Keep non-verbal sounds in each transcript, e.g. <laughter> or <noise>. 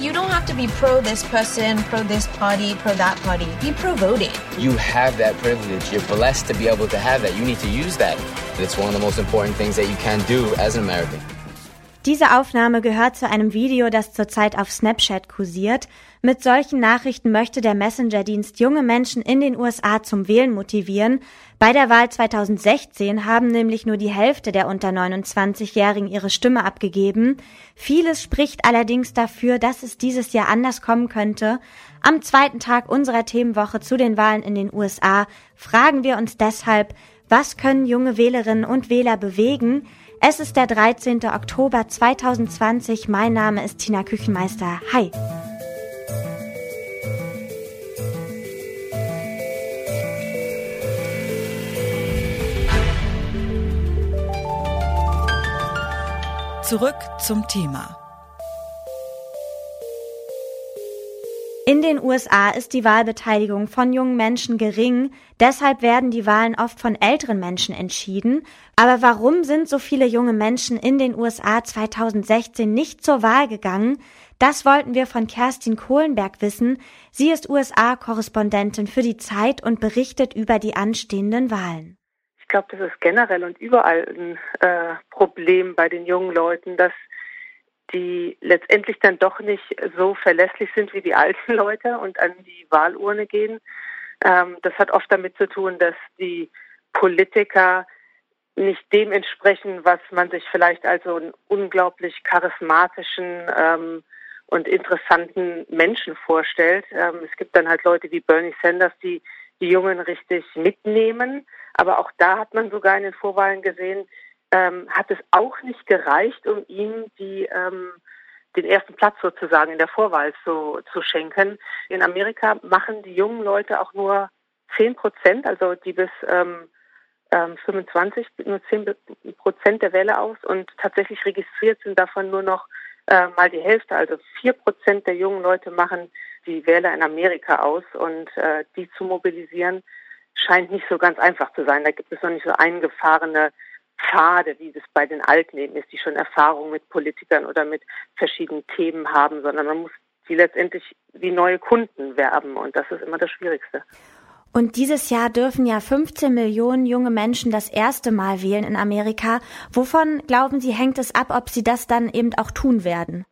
You don't have to be pro this person, pro this party, pro that party. Be pro voting. You have that privilege. You're blessed to be able to have that. You need to use that. It's one of the most important things that you can do as an American. Diese Aufnahme gehört zu einem Video, das zurzeit auf Snapchat kursiert. Mit solchen Nachrichten möchte der Messenger-Dienst junge Menschen in den USA zum Wählen motivieren. Bei der Wahl 2016 haben nämlich nur die Hälfte der unter 29-Jährigen ihre Stimme abgegeben. Vieles spricht allerdings dafür, dass es dieses Jahr anders kommen könnte. Am zweiten Tag unserer Themenwoche zu den Wahlen in den USA fragen wir uns deshalb, was können junge Wählerinnen und Wähler bewegen? Es ist der 13. Oktober 2020. Mein Name ist Tina Küchenmeister. Hi. Zurück zum Thema. In den USA ist die Wahlbeteiligung von jungen Menschen gering, deshalb werden die Wahlen oft von älteren Menschen entschieden. Aber warum sind so viele junge Menschen in den USA 2016 nicht zur Wahl gegangen? Das wollten wir von Kerstin Kohlenberg wissen. Sie ist USA-Korrespondentin für die Zeit und berichtet über die anstehenden Wahlen. Ich glaube, das ist generell und überall ein äh, Problem bei den jungen Leuten, dass die letztendlich dann doch nicht so verlässlich sind wie die alten <laughs> Leute und an die Wahlurne gehen. Ähm, das hat oft damit zu tun, dass die Politiker nicht dem entsprechen, was man sich vielleicht als so einen unglaublich charismatischen ähm, und interessanten Menschen vorstellt. Ähm, es gibt dann halt Leute wie Bernie Sanders, die die Jungen richtig mitnehmen. Aber auch da hat man sogar in den Vorwahlen gesehen, ähm, hat es auch nicht gereicht, um ihm die, ähm, den ersten Platz sozusagen in der Vorwahl zu, zu schenken. In Amerika machen die jungen Leute auch nur 10 Prozent, also die bis ähm, 25, ähm, nur 10 Prozent der Wähler aus und tatsächlich registriert sind davon nur noch äh, mal die Hälfte, also 4 Prozent der jungen Leute machen die Wähler in Amerika aus und äh, die zu mobilisieren scheint nicht so ganz einfach zu sein. Da gibt es noch nicht so eingefahrene Pfade, wie das bei den Alten eben ist, die schon Erfahrung mit Politikern oder mit verschiedenen Themen haben, sondern man muss die letztendlich wie neue Kunden werben und das ist immer das Schwierigste. Und dieses Jahr dürfen ja 15 Millionen junge Menschen das erste Mal wählen in Amerika. Wovon glauben Sie, hängt es ab, ob sie das dann eben auch tun werden?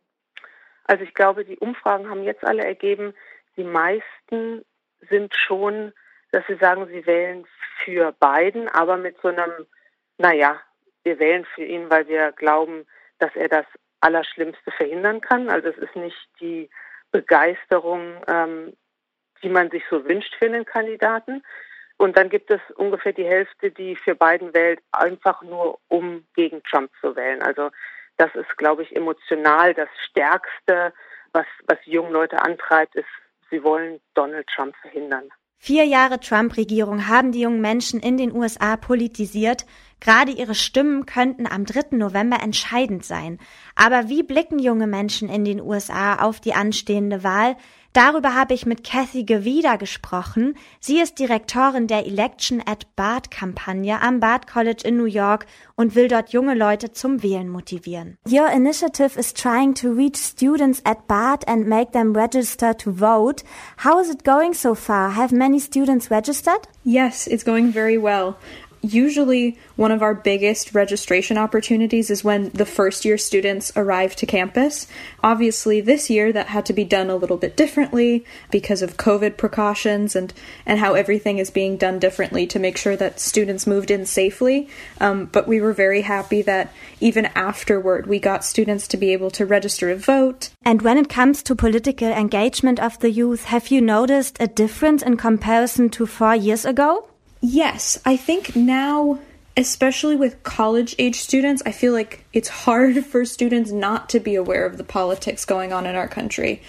Also ich glaube, die Umfragen haben jetzt alle ergeben, die meisten sind schon, dass sie sagen, sie wählen für Biden, aber mit so einem naja, wir wählen für ihn, weil wir glauben, dass er das Allerschlimmste verhindern kann. Also es ist nicht die Begeisterung, ähm, die man sich so wünscht für einen Kandidaten. Und dann gibt es ungefähr die Hälfte, die für Biden wählt, einfach nur um gegen Trump zu wählen. Also das ist, glaube ich, emotional das Stärkste, was, was die jungen Leute antreibt, ist, sie wollen Donald Trump verhindern. Vier Jahre Trump-Regierung haben die jungen Menschen in den USA politisiert. Gerade ihre Stimmen könnten am 3. November entscheidend sein. Aber wie blicken junge Menschen in den USA auf die anstehende Wahl? Darüber habe ich mit Kathy Gevida gesprochen. Sie ist Direktorin der Election at Bard Kampagne am Bard College in New York und will dort junge Leute zum Wählen motivieren. Your initiative is trying to reach students at Bard and make them register to vote. How is it going so far? Have many students registered? Yes, it's going very well. Usually one of our biggest registration opportunities is when the first year students arrive to campus. Obviously, this year that had to be done a little bit differently because of COVID precautions and, and how everything is being done differently to make sure that students moved in safely. Um, but we were very happy that even afterward, we got students to be able to register to vote. And when it comes to political engagement of the youth, have you noticed a difference in comparison to four years ago? Yes, I think now, especially with college age students, I feel like it's hard <laughs> for students not to be aware of the politics going on in our country.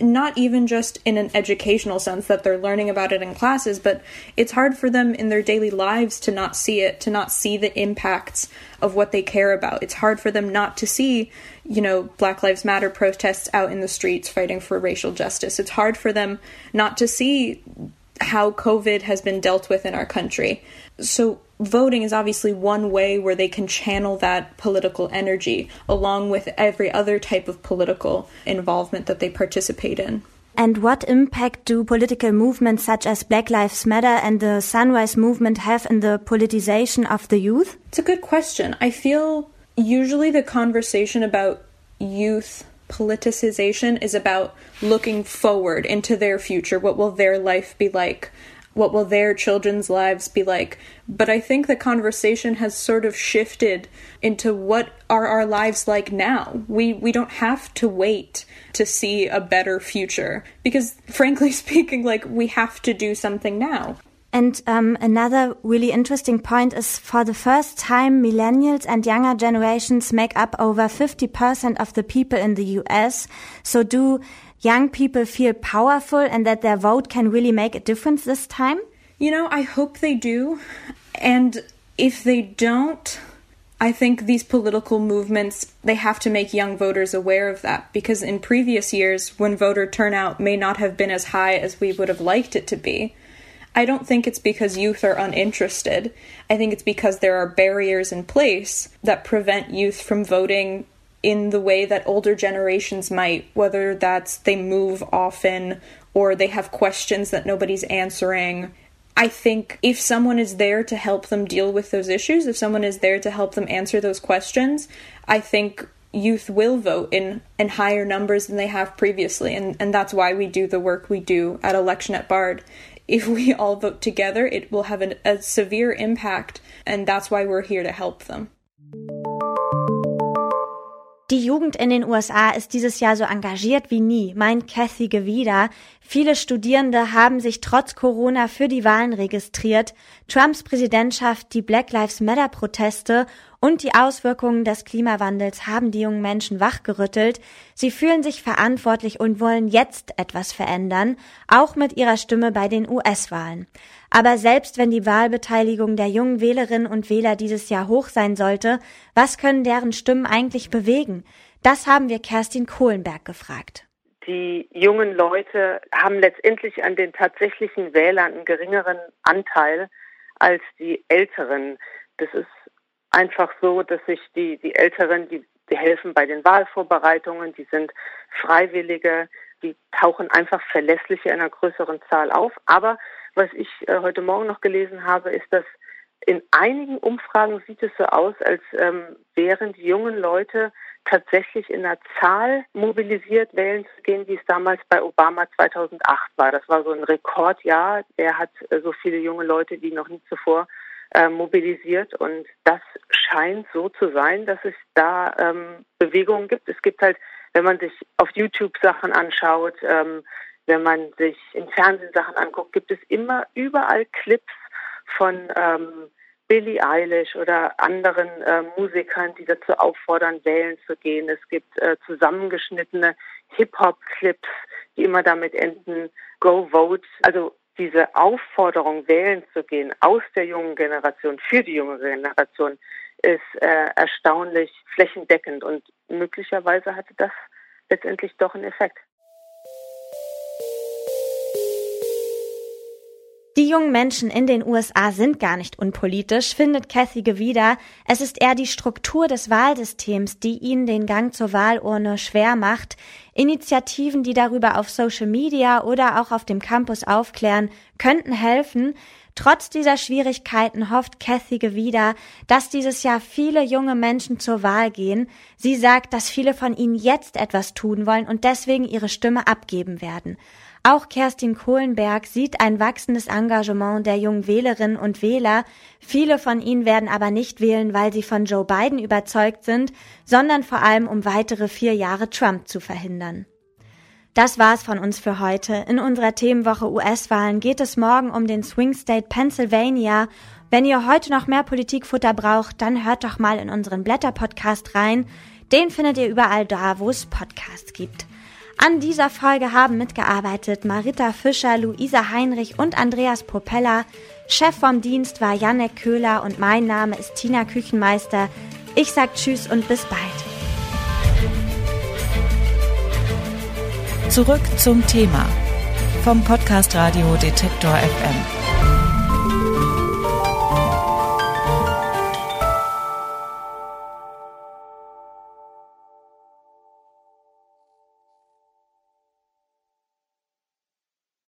Not even just in an educational sense that they're learning about it in classes, but it's hard for them in their daily lives to not see it, to not see the impacts of what they care about. It's hard for them not to see, you know, Black Lives Matter protests out in the streets fighting for racial justice. It's hard for them not to see how COVID has been dealt with in our country. So voting is obviously one way where they can channel that political energy along with every other type of political involvement that they participate in. And what impact do political movements such as Black Lives Matter and the Sunrise Movement have in the politicization of the youth? It's a good question. I feel usually the conversation about youth politicization is about looking forward into their future. What will their life be like? What will their children's lives be like? But I think the conversation has sort of shifted into what are our lives like now? We we don't have to wait to see a better future because <laughs> frankly speaking like we have to do something now. And um, another really interesting point is for the first time, millennials and younger generations make up over 50% of the people in the US. So do young people feel powerful and that their vote can really make a difference this time? You know, I hope they do. And if they don't, I think these political movements they have to make young voters aware of that because in previous years when voter turnout may not have been as high as we would have liked it to be, I don't think it's because youth are uninterested. I think it's because there are barriers in place that prevent youth from voting in the way that older generations might, whether that's they move often or they have questions that nobody's answering. I think if someone is there to help them deal with those issues, if someone is there to help them answer those questions, I think youth will vote in, in higher numbers than they have previously. And, and that's why we do the work we do at Election at Bard. If we all vote together, it will have an, a severe impact, and that's why we're here to help them. Die Jugend in den USA ist dieses Jahr so engagiert wie nie, meint Kathy Gewida. Viele Studierende haben sich trotz Corona für die Wahlen registriert. Trumps Präsidentschaft, die Black Lives Matter Proteste und die Auswirkungen des Klimawandels haben die jungen Menschen wachgerüttelt. Sie fühlen sich verantwortlich und wollen jetzt etwas verändern, auch mit ihrer Stimme bei den US-Wahlen. Aber selbst wenn die Wahlbeteiligung der jungen Wählerinnen und Wähler dieses Jahr hoch sein sollte, was können deren Stimmen eigentlich bewegen? Das haben wir Kerstin Kohlenberg gefragt. Die jungen Leute haben letztendlich an den tatsächlichen Wählern einen geringeren Anteil als die Älteren. Das ist einfach so, dass sich die, die Älteren, die, die helfen bei den Wahlvorbereitungen, die sind Freiwillige, die tauchen einfach verlässlicher in einer größeren Zahl auf. Aber was ich äh, heute Morgen noch gelesen habe, ist, dass in einigen Umfragen sieht es so aus, als ähm, wären die jungen Leute tatsächlich in der Zahl mobilisiert, wählen zu gehen, wie es damals bei Obama 2008 war. Das war so ein Rekordjahr. Er hat äh, so viele junge Leute wie noch nie zuvor äh, mobilisiert. Und das scheint so zu sein, dass es da ähm, Bewegungen gibt. Es gibt halt, wenn man sich auf YouTube Sachen anschaut, ähm, wenn man sich im Fernsehen Sachen anguckt, gibt es immer überall Clips von ähm, Billie Eilish oder anderen äh, Musikern, die dazu auffordern, wählen zu gehen. Es gibt äh, zusammengeschnittene Hip-Hop-Clips, die immer damit enden, go vote. Also diese Aufforderung, wählen zu gehen aus der jungen Generation für die junge Generation ist äh, erstaunlich flächendeckend und möglicherweise hatte das letztendlich doch einen Effekt. Die jungen Menschen in den USA sind gar nicht unpolitisch, findet Kathy Gewieder. Es ist eher die Struktur des Wahlsystems, die ihnen den Gang zur Wahlurne schwer macht. Initiativen, die darüber auf Social Media oder auch auf dem Campus aufklären, könnten helfen. Trotz dieser Schwierigkeiten hofft Kathy Gewieder, dass dieses Jahr viele junge Menschen zur Wahl gehen. Sie sagt, dass viele von ihnen jetzt etwas tun wollen und deswegen ihre Stimme abgeben werden. Auch Kerstin Kohlenberg sieht ein wachsendes Engagement der jungen Wählerinnen und Wähler. Viele von ihnen werden aber nicht wählen, weil sie von Joe Biden überzeugt sind, sondern vor allem um weitere vier Jahre Trump zu verhindern. Das war's von uns für heute. In unserer Themenwoche US-Wahlen geht es morgen um den Swing State Pennsylvania. Wenn ihr heute noch mehr Politikfutter braucht, dann hört doch mal in unseren Blätter-Podcast rein. Den findet ihr überall da, wo es Podcasts gibt. An dieser Folge haben mitgearbeitet Marita Fischer, Luisa Heinrich und Andreas Propeller. Chef vom Dienst war Janek Köhler und mein Name ist Tina Küchenmeister. Ich sag Tschüss und bis bald. Zurück zum Thema vom Podcast Radio Detektor FM.